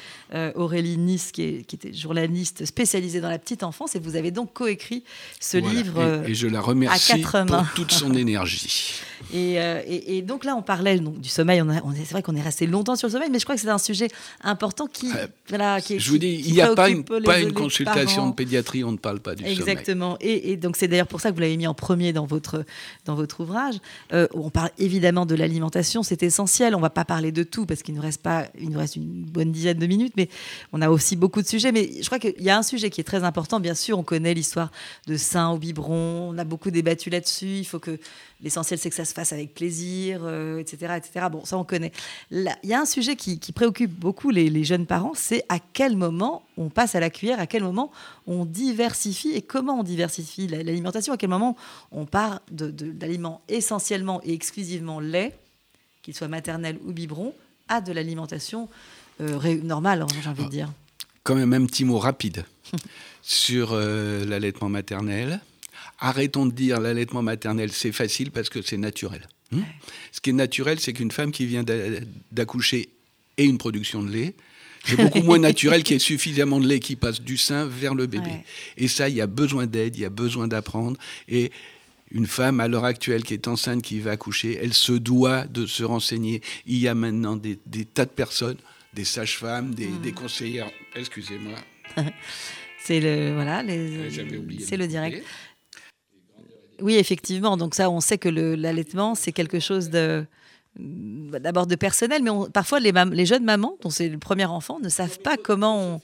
Speaker 1: Aurélie Nice, qui, était journaliste spécialisée dans la petite enfance, et vous avez donc coécrit ce livre.
Speaker 2: Et, je la remercie pour toute son *laughs* énergie.
Speaker 1: Et, donc là, on parlait donc, du sommeil. On, on c'est vrai qu'on est resté longtemps sur le sommeil, mais je crois que c'est un sujet important qui,
Speaker 2: voilà, qui, je vous dis, il n'y a pas une, pas une consultation de pédiatrie, on ne parle pas du
Speaker 1: sommeil. Exactement. Et, donc c'est d'ailleurs pour ça que vous l'avez mis en premier dans votre dans votre ouvrage. Euh, on parle évidemment de l'alimentation, c'est essentiel. On va pas parler de tout parce qu'il nous reste pas, il nous reste une bonne dizaine de minutes, mais on a aussi beaucoup de sujets. Mais je crois qu'il y a un sujet qui est très important. Bien sûr, on connaît l'histoire de sein au biberon. On a beaucoup débattu là-dessus. Il faut que L'essentiel, c'est que ça se fasse avec plaisir, etc., euh, etc. Bon, ça, on connaît. Il y a un sujet qui, préoccupe beaucoup les, jeunes parents, c'est à quel moment on passe à la cuillère, à quel moment on diversifie et comment on diversifie l'alimentation, à quel moment on part d'aliments de, essentiellement et exclusivement lait, qu'ils soient maternels ou biberon, à de l'alimentation euh, normale, hein, j'ai envie de dire.
Speaker 2: Quand même un petit mot rapide *laughs* sur euh, l'allaitement maternel. Arrêtons de dire l'allaitement maternel, c'est facile parce que c'est naturel. Hmm Ce qui est naturel, c'est qu'une femme qui vient d'accoucher ait une production de lait. C'est beaucoup moins naturel qu'il y ait suffisamment de lait qui passe du sein vers le bébé. Et ça, il y a besoin d'aide, il y a besoin d'apprendre. Et une femme à l'heure actuelle qui est enceinte, qui va accoucher, elle se doit de se renseigner. Il y a maintenant des, tas de personnes, des sages-femmes, des, hmm. conseillères. Excusez-moi. *laughs*
Speaker 1: c'est le voilà, c'est le direct. Oui, effectivement. Donc ça, on sait que l'allaitement, c'est quelque chose de d'abord de personnel, mais parfois les, les, jeunes mamans, dont c'est le premier enfant, ne savent pas comment on,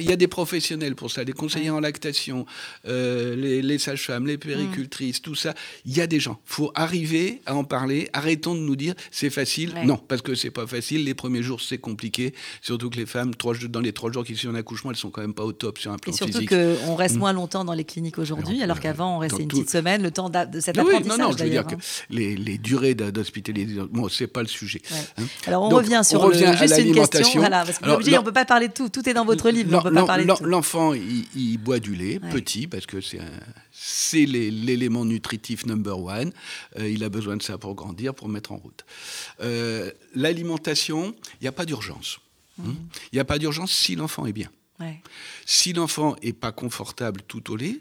Speaker 2: il y a des professionnels pour ça, des conseillers en lactation, euh, les, sages-femmes, les péricultrices, tout ça. Il y a des gens. Il faut arriver à en parler. Arrêtons de nous dire c'est facile. Non, parce que c'est pas facile. Les premiers jours, c'est compliqué. Surtout que les femmes, trois, dans les trois jours qui suivent un accouchement, elles sont quand même pas au top sur un plan physique.
Speaker 1: Et surtout qu'on reste mm. moins longtemps dans les cliniques aujourd'hui, alors, qu'avant, on restait une petite semaine, le temps de cet apprentissage. non, non, je veux dire que
Speaker 2: hein. les, durées d'hospitalisation, bon, c'est pas le sujet.
Speaker 1: Hein. Alors, on revient sur on revient le, juste une question. Voilà, parce que on peut pas parler de tout. Tout est dans votre livre.
Speaker 2: L'enfant, il, boit du lait, petit, parce que c'est l'élément nutritif number one. Euh, il a besoin de ça pour grandir, pour mettre en route. Euh, l'alimentation, il n'y a pas d'urgence. Hein. Mhm. Il n'y a pas d'urgence si l'enfant est bien. Si l'enfant n'est pas confortable tout au lait,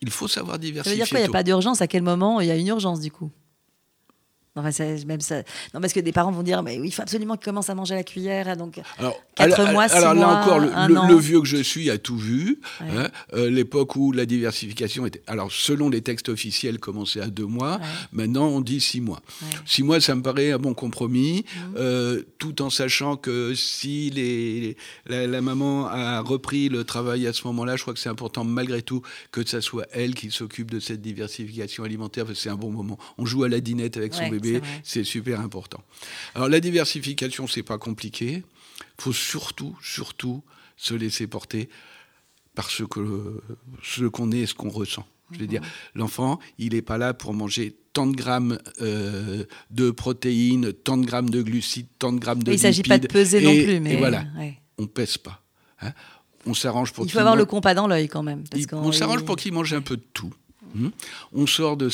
Speaker 2: il faut savoir diversifier. Ça
Speaker 1: veut dire quoi Il n'y a pas d'urgence? À quel moment il y a une urgence du coup? Même ça... Non, parce que des parents vont dire, mais oui, il faut absolument qu'il commence à manger à la cuillère. Hein, donc, alors, 4 mois, 6 alors, là encore,
Speaker 2: le, vieux que je suis a tout vu. Hein, euh, l'époque où la diversification était. Alors, selon les textes officiels, commençait à 2 mois. Maintenant, on dit 6 mois. 6 mois, ça me paraît un bon compromis, mmh. euh, tout en sachant que si les, la, maman a repris le travail à ce moment-là, je crois que c'est important, malgré tout, que ce soit elle qui s'occupe de cette diversification alimentaire, parce que c'est un bon moment. On joue à la dinette avec son bébé c'est super important. Alors la diversification, c'est pas compliqué. Faut surtout, surtout se laisser porter par ce que ce qu'on est et ce qu'on ressent. Je veux dire, mhm. l'enfant, il n'est pas là pour manger tant de grammes euh, de protéines, tant de grammes de glucides, tant de grammes de. Il ne s'agit
Speaker 1: pas de peser non plus, mais
Speaker 2: et voilà, on pèse pas. Hein. On s'arrange pour.
Speaker 1: Il faut avoir le compas dans l'œil quand même.
Speaker 2: on s'arrange pour qu'il mange un peu de tout. Hein. On sort de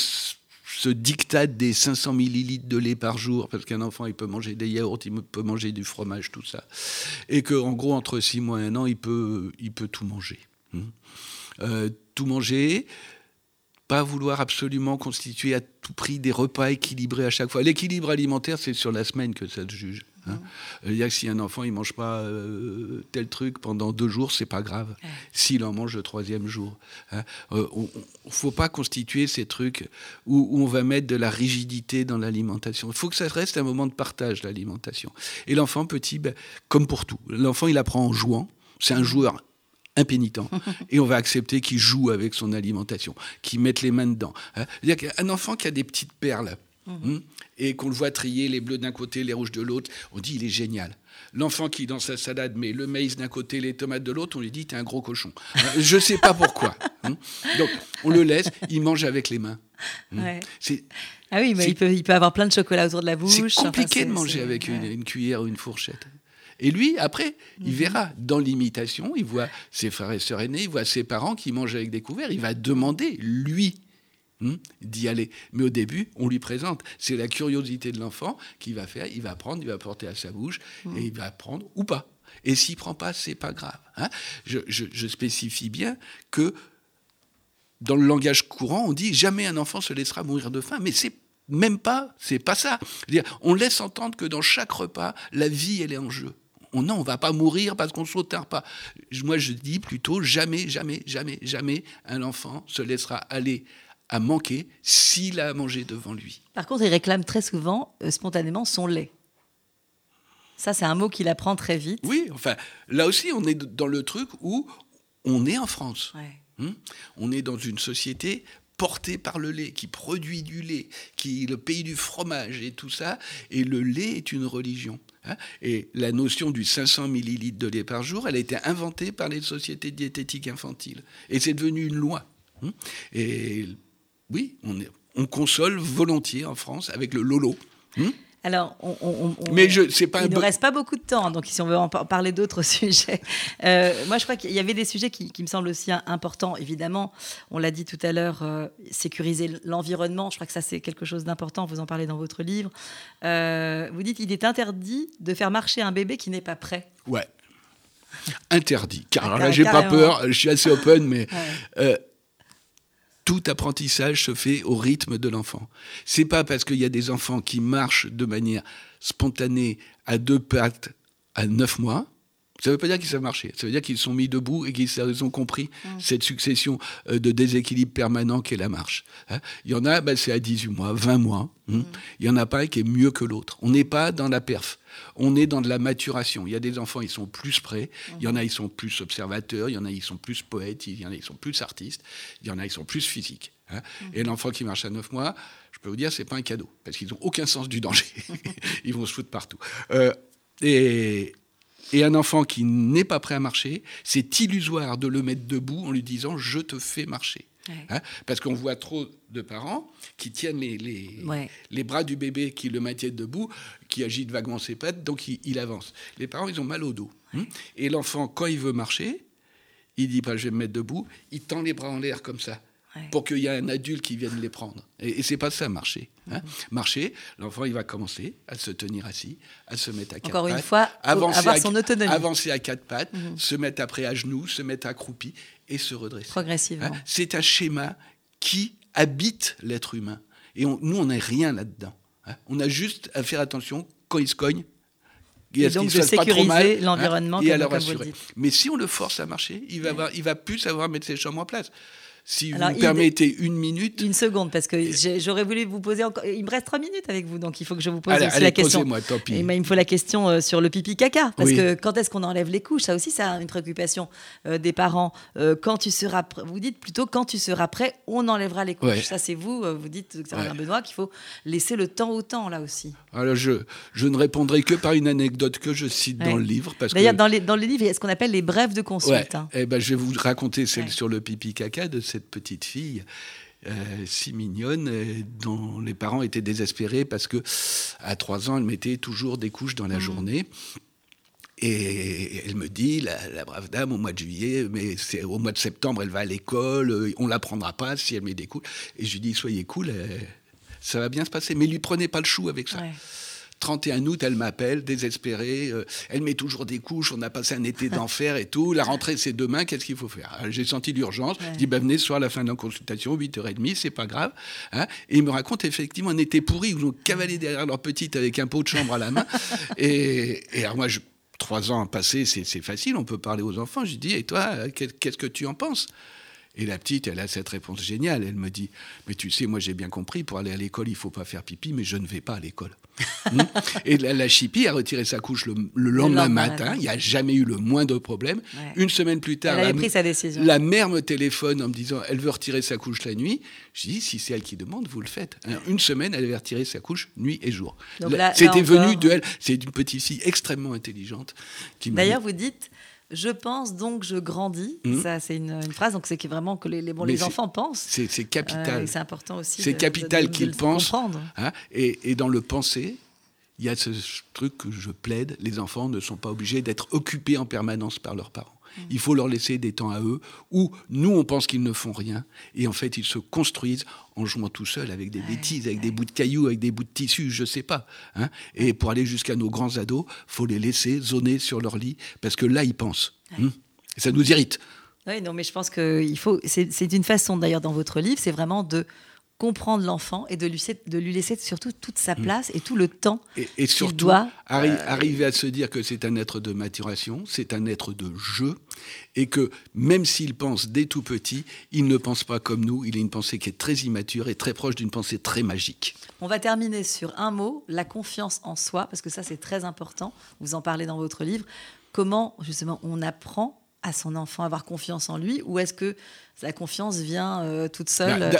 Speaker 2: ce dictat des 500 millilitres de lait par jour, parce qu'un enfant, il peut manger des yaourts, il peut manger du fromage, tout ça. Et qu'en gros, entre 6 mois et 1 an, il peut, il peut tout manger. Hein. Euh, tout manger, pas vouloir absolument constituer à tout prix des repas équilibrés à chaque fois. L'équilibre alimentaire, c'est sur la semaine que ça se juge. Hein. Il y a que si un enfant il mange pas euh, tel truc pendant deux jours, c'est pas grave. S'il en mange le troisième jour, hein. euh, ne faut pas constituer ces trucs où, on va mettre de la rigidité dans l'alimentation. Il faut que ça reste un moment de partage l'alimentation. Et l'enfant petit, ben, comme pour tout, l'enfant il apprend en jouant. C'est un joueur impénitent. *laughs* Et on va accepter qu'il joue avec son alimentation, qu'il mette les mains dedans. Hein. Un enfant qui a des petites perles, Mmh. Et qu'on le voit trier les bleus d'un côté, les rouges de l'autre, on dit il est génial. L'enfant qui, dans sa salade, met le maïs d'un côté, les tomates de l'autre, on lui dit t'es un gros cochon. Je ne sais pas pourquoi. *laughs* Hein. Donc, on le laisse, il mange avec les mains.
Speaker 1: Hein. ah oui, mais il peut, il peut, avoir plein de chocolat autour de la bouche.
Speaker 2: C'est compliqué de manger avec une, cuillère ou une fourchette. Et lui, après, il mmh. verra dans l'imitation, il voit ses frères et sœurs aînés, il voit ses parents qui mangent avec des couverts, il va demander, lui, Hmm, d'y aller. Mais au début, on lui présente. C'est la curiosité de l'enfant qui va faire, il va prendre, il va porter à sa bouche, hmm. et il va prendre ou pas. Et s'il prend pas, c'est pas grave. Hein. je, spécifie bien que dans le langage courant, on dit jamais un enfant se laissera mourir de faim, mais c'est même pas, c'est pas ça. on laisse entendre que dans chaque repas, la vie elle est en jeu. On, non, on va pas mourir parce qu'on sautera pas. Moi, je dis plutôt jamais, jamais, jamais, jamais un enfant se laissera aller à manquer s'il a à manger devant lui.
Speaker 1: Par contre, il réclame très souvent, euh, spontanément, son lait. Ça, c'est un mot qu'il apprend très vite.
Speaker 2: Oui, enfin, là aussi, on est dans le truc où on est en France. Hein on est dans une société portée par le lait, qui produit du lait, qui est le pays du fromage et tout ça. Et le lait est une religion. Hein. et la notion du 500 millilitres de lait par jour, elle a été inventée par les sociétés diététiques infantiles. Et c'est devenu une loi. Hein. et oui, on, console volontiers en France avec le lolo.
Speaker 1: Alors, on,
Speaker 2: mais je, c'est pas
Speaker 1: il ne reste pas beaucoup de temps, donc si on veut en parler d'autres *laughs* sujets. Euh, moi, je crois qu'il y avait des sujets qui, me semblent aussi importants. Évidemment, on l'a dit tout à l'heure, euh, sécuriser l'environnement. Je crois que ça, c'est quelque chose d'important. Vous en parlez dans votre livre. Euh, vous dites qu'il est interdit de faire marcher un bébé qui n'est pas prêt.
Speaker 2: Ouais. Interdit. Car là, j'ai pas peur. Je suis assez open, mais *laughs* tout apprentissage se fait au rythme de l'enfant. C'est pas parce qu'il y a des enfants qui marchent de manière spontanée à deux pattes à neuf mois ça ne veut pas dire qu'ils savent marcher. Ça veut dire qu'ils sont mis debout et qu'ils ont compris mmh. cette succession euh, de déséquilibre permanent qu'est la marche. Hein. Il y en a, bah, c'est à 18 mois, 20 mois. Hein. Mmh. Il y en a pas un qui est mieux que l'autre. On n'est pas dans la perf. On est dans de la maturation. Il y a des enfants, ils sont plus prêts. Il y en a, ils sont plus observateurs. Il y en a, ils sont plus poètes. Il y en a, ils sont plus artistes. Il y en a, ils sont plus physiques. Hein. Mmh. Et l'enfant qui marche à 9 mois, je peux vous dire, c'est pas un cadeau. Parce qu'ils n'ont aucun sens du danger. *laughs* ils vont se foutre partout. Euh, et et un enfant qui n'est pas prêt à marcher, c'est illusoire de le mettre debout en lui disant je te fais marcher. Hein, parce qu'on voit trop de parents qui tiennent les, les, bras du bébé, qui le maintiennent debout, qui agitent vaguement ses pattes, donc il, avance. Les parents, ils ont mal au dos. Hein. Et l'enfant, quand il veut marcher, il dit pas je vais me mettre debout, il tend les bras en l'air comme ça pour qu'il y ait un adulte qui vienne les prendre. Et, et c'est pas ça marcher. Hein. Mhm. Marcher, l'enfant il va commencer à se tenir assis, à se mettre à quatre
Speaker 1: Encore
Speaker 2: pattes.
Speaker 1: une fois, avancer avoir son autonomie.
Speaker 2: Avancer à quatre pattes, mhm. se mettre après à genoux, se mettre accroupi et se redresser.
Speaker 1: Progressivement. Hein.
Speaker 2: c'est un schéma qui habite l'être humain. Et nous, on n'a rien là-dedans. Hein. on a juste à faire attention quand il se cogne.
Speaker 1: Et donc de sécuriser l'environnement, comme, comme vous
Speaker 2: Mais si on le force à marcher, il va, il va plus savoir mettre ses jambes en place. Si vous me permettez une minute.
Speaker 1: Une seconde, parce que j'aurais voulu vous poser encore. Il me reste trois minutes avec vous, donc il faut que je vous pose aussi la question.
Speaker 2: Moi, tant pis.
Speaker 1: Et il me faut la question euh, sur le pipi caca. Parce que quand est-ce qu'on enlève les couches Ça aussi, ça a une préoccupation euh, des parents. Euh, quand tu seras vous dites plutôt quand tu seras prêt, on enlèvera les couches. Ça, c'est vous. vous dites, ouais. Benoît, qu'il faut laisser le temps au temps, là aussi.
Speaker 2: Alors, je, je ne répondrai que par une anecdote que je cite dans le livre.
Speaker 1: D'ailleurs, dans, les, dans le livre, il y a ce qu'on appelle les brèves de consulte. Hein.
Speaker 2: Eh ben, je vais vous raconter celle sur le pipi caca de cette petite fille. Euh, si mignonne, euh, dont les parents étaient désespérés parce que à trois ans, elle mettait toujours des couches dans la mmh. journée. Et elle me dit, la, brave dame, au mois de juillet, mais c'est au mois de septembre, elle va à l'école, euh, on la prendra pas si elle met des couches. Et je lui dis, soyez cool, ça va bien se passer, mais lui prenez pas le chou avec ça. 31 août, elle m'appelle, désespérée. Euh, elle met toujours des couches. On a passé un été *laughs* d'enfer et tout. La rentrée, c'est demain. Qu'est-ce qu'il faut faire? J'ai senti l'urgence. Je dis, ben, venez ce soir à la fin de la consultation, 8h30, c'est pas grave. Hein. et il me raconte effectivement un été pourri où ils ont cavalé derrière leur petite avec un pot de chambre à la main. *laughs* et, alors moi, je, trois ans passés, c'est facile. On peut parler aux enfants. Je dis, et toi, qu'est-ce que tu en penses? Et la petite, elle a cette réponse géniale. Elle me dit Mais tu sais, moi j'ai bien compris, pour aller à l'école, il faut pas faire pipi, mais je ne vais pas à l'école. *laughs* Hmm et la, la, chipie a retiré sa couche le, lendemain, matin. Il n'y a jamais eu le moindre problème. Une semaine plus tard,
Speaker 1: la, pris sa décision.
Speaker 2: la mère me téléphone en me disant Elle veut retirer sa couche la nuit. Je dis Si c'est elle qui demande, vous le faites. une semaine, elle avait retiré sa couche nuit et jour. C'était venu de elle. C'est une petite fille extrêmement intelligente.
Speaker 1: D'ailleurs, vous dites je pense donc je grandis. Mmh. Ça, c'est une, phrase. Donc, c'est vraiment que les, bon, les enfants pensent.
Speaker 2: C'est capital.
Speaker 1: Euh, c'est important aussi.
Speaker 2: C'est capital qu'ils pensent. Hein, et, et, dans le penser, il y a ce truc que je plaide les enfants ne sont pas obligés d'être occupés en permanence par leurs parents. Mmh. Il faut leur laisser des temps à eux où nous, on pense qu'ils ne font rien. Et en fait, ils se construisent en jouant tout seuls avec des bêtises, avec des bouts de cailloux, avec des bouts de tissu, je ne sais pas. Hein. Et pour aller jusqu'à nos grands ados, faut les laisser zoner sur leur lit parce que là, ils pensent. Hein. Et ça nous irrite.
Speaker 1: Oui, non, mais je pense que il faut. C'est une façon, d'ailleurs, dans votre livre, c'est vraiment de comprendre l'enfant et de lui, de lui laisser surtout toute sa mm. place et tout le temps
Speaker 2: et, et surtout
Speaker 1: doit,
Speaker 2: euh, arriver à se dire que c'est un être de maturation, c'est un être de jeu et que même s'il pense dès tout petit, il ne pense pas comme nous, il a une pensée qui est très immature et très proche d'une pensée très magique.
Speaker 1: On va terminer sur un mot, la confiance en soi, parce que ça c'est très important, vous en parlez dans votre livre. Comment justement on apprend à son enfant avoir confiance en lui ou est-ce que la confiance vient euh, toute seule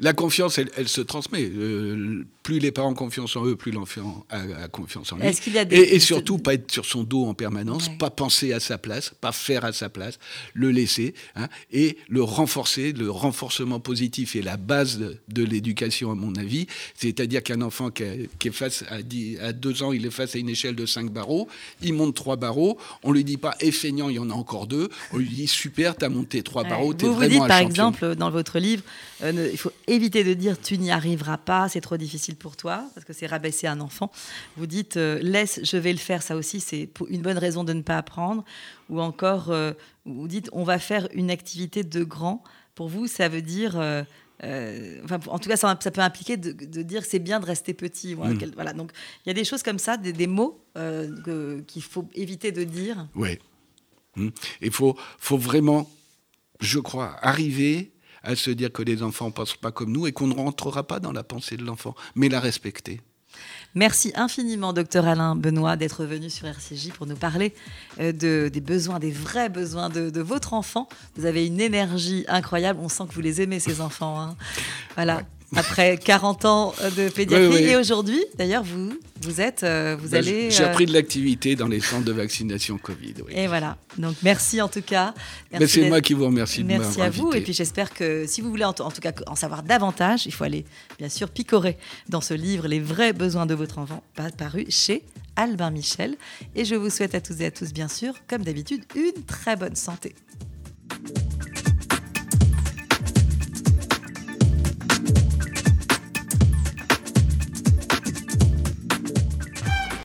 Speaker 2: la, confiance, elle, se transmet. Euh, plus les parents ont confiance en eux, plus l'enfant a, confiance en lui. et, surtout, pas être sur son dos en permanence, pas penser à sa place, pas faire à sa place, le laisser, hein, et le renforcer. Le renforcement positif est la base de, l'éducation, à mon avis. C'est-à-dire qu'un enfant qui, est face à, à deux ans, il est face à une échelle de cinq barreaux, il monte trois barreaux, on lui dit pas, et feignant, il y en a encore deux, on lui dit, super, tu as monté trois barreaux, tu es vraiment
Speaker 1: dites, par
Speaker 2: exemple,
Speaker 1: dans votre livre, euh, il faut éviter de dire, tu n'y arriveras pas, c'est trop difficile pour toi, parce que c'est rabaisser un enfant. Vous dites euh, laisse, je vais le faire, ça aussi c'est une bonne raison de ne pas apprendre. Ou encore, euh, vous dites on va faire une activité de grand. Pour vous, ça veut dire en tout cas, ça, peut impliquer de, dire c'est bien de rester petit. Voilà, mm. voilà. Donc, il y a des choses comme ça, des, mots qu'il faut éviter de dire.
Speaker 2: Oui. Mm. Il faut, faut vraiment, je crois, arriver à se dire que les enfants ne pensent pas comme nous et qu'on ne rentrera pas dans la pensée de l'enfant, mais la respecter.
Speaker 1: Merci infiniment, docteur Alain Benoît, d'être venu sur RCJ pour nous parler euh, de, des besoins, des vrais besoins de, votre enfant. Vous avez une énergie incroyable. On sent que vous les aimez, ces enfants. Hein. Voilà après 40 ans de pédiatrie. Et aujourd'hui, d'ailleurs, vous, vous êtes, euh, vous ben, allez.
Speaker 2: J'ai appris de l'activité dans les centres de vaccination Covid.
Speaker 1: Et voilà. Donc merci en tout cas.
Speaker 2: c'est moi qui vous remercie. De
Speaker 1: merci à vous. Et puis j'espère que si vous voulez en, tout cas en savoir davantage, il faut aller bien sûr picorer dans ce livre Les vrais besoins de votre enfant, paru chez Albin Michel. Et je vous souhaite à tous et à tous, bien sûr, comme d'habitude, une très bonne santé.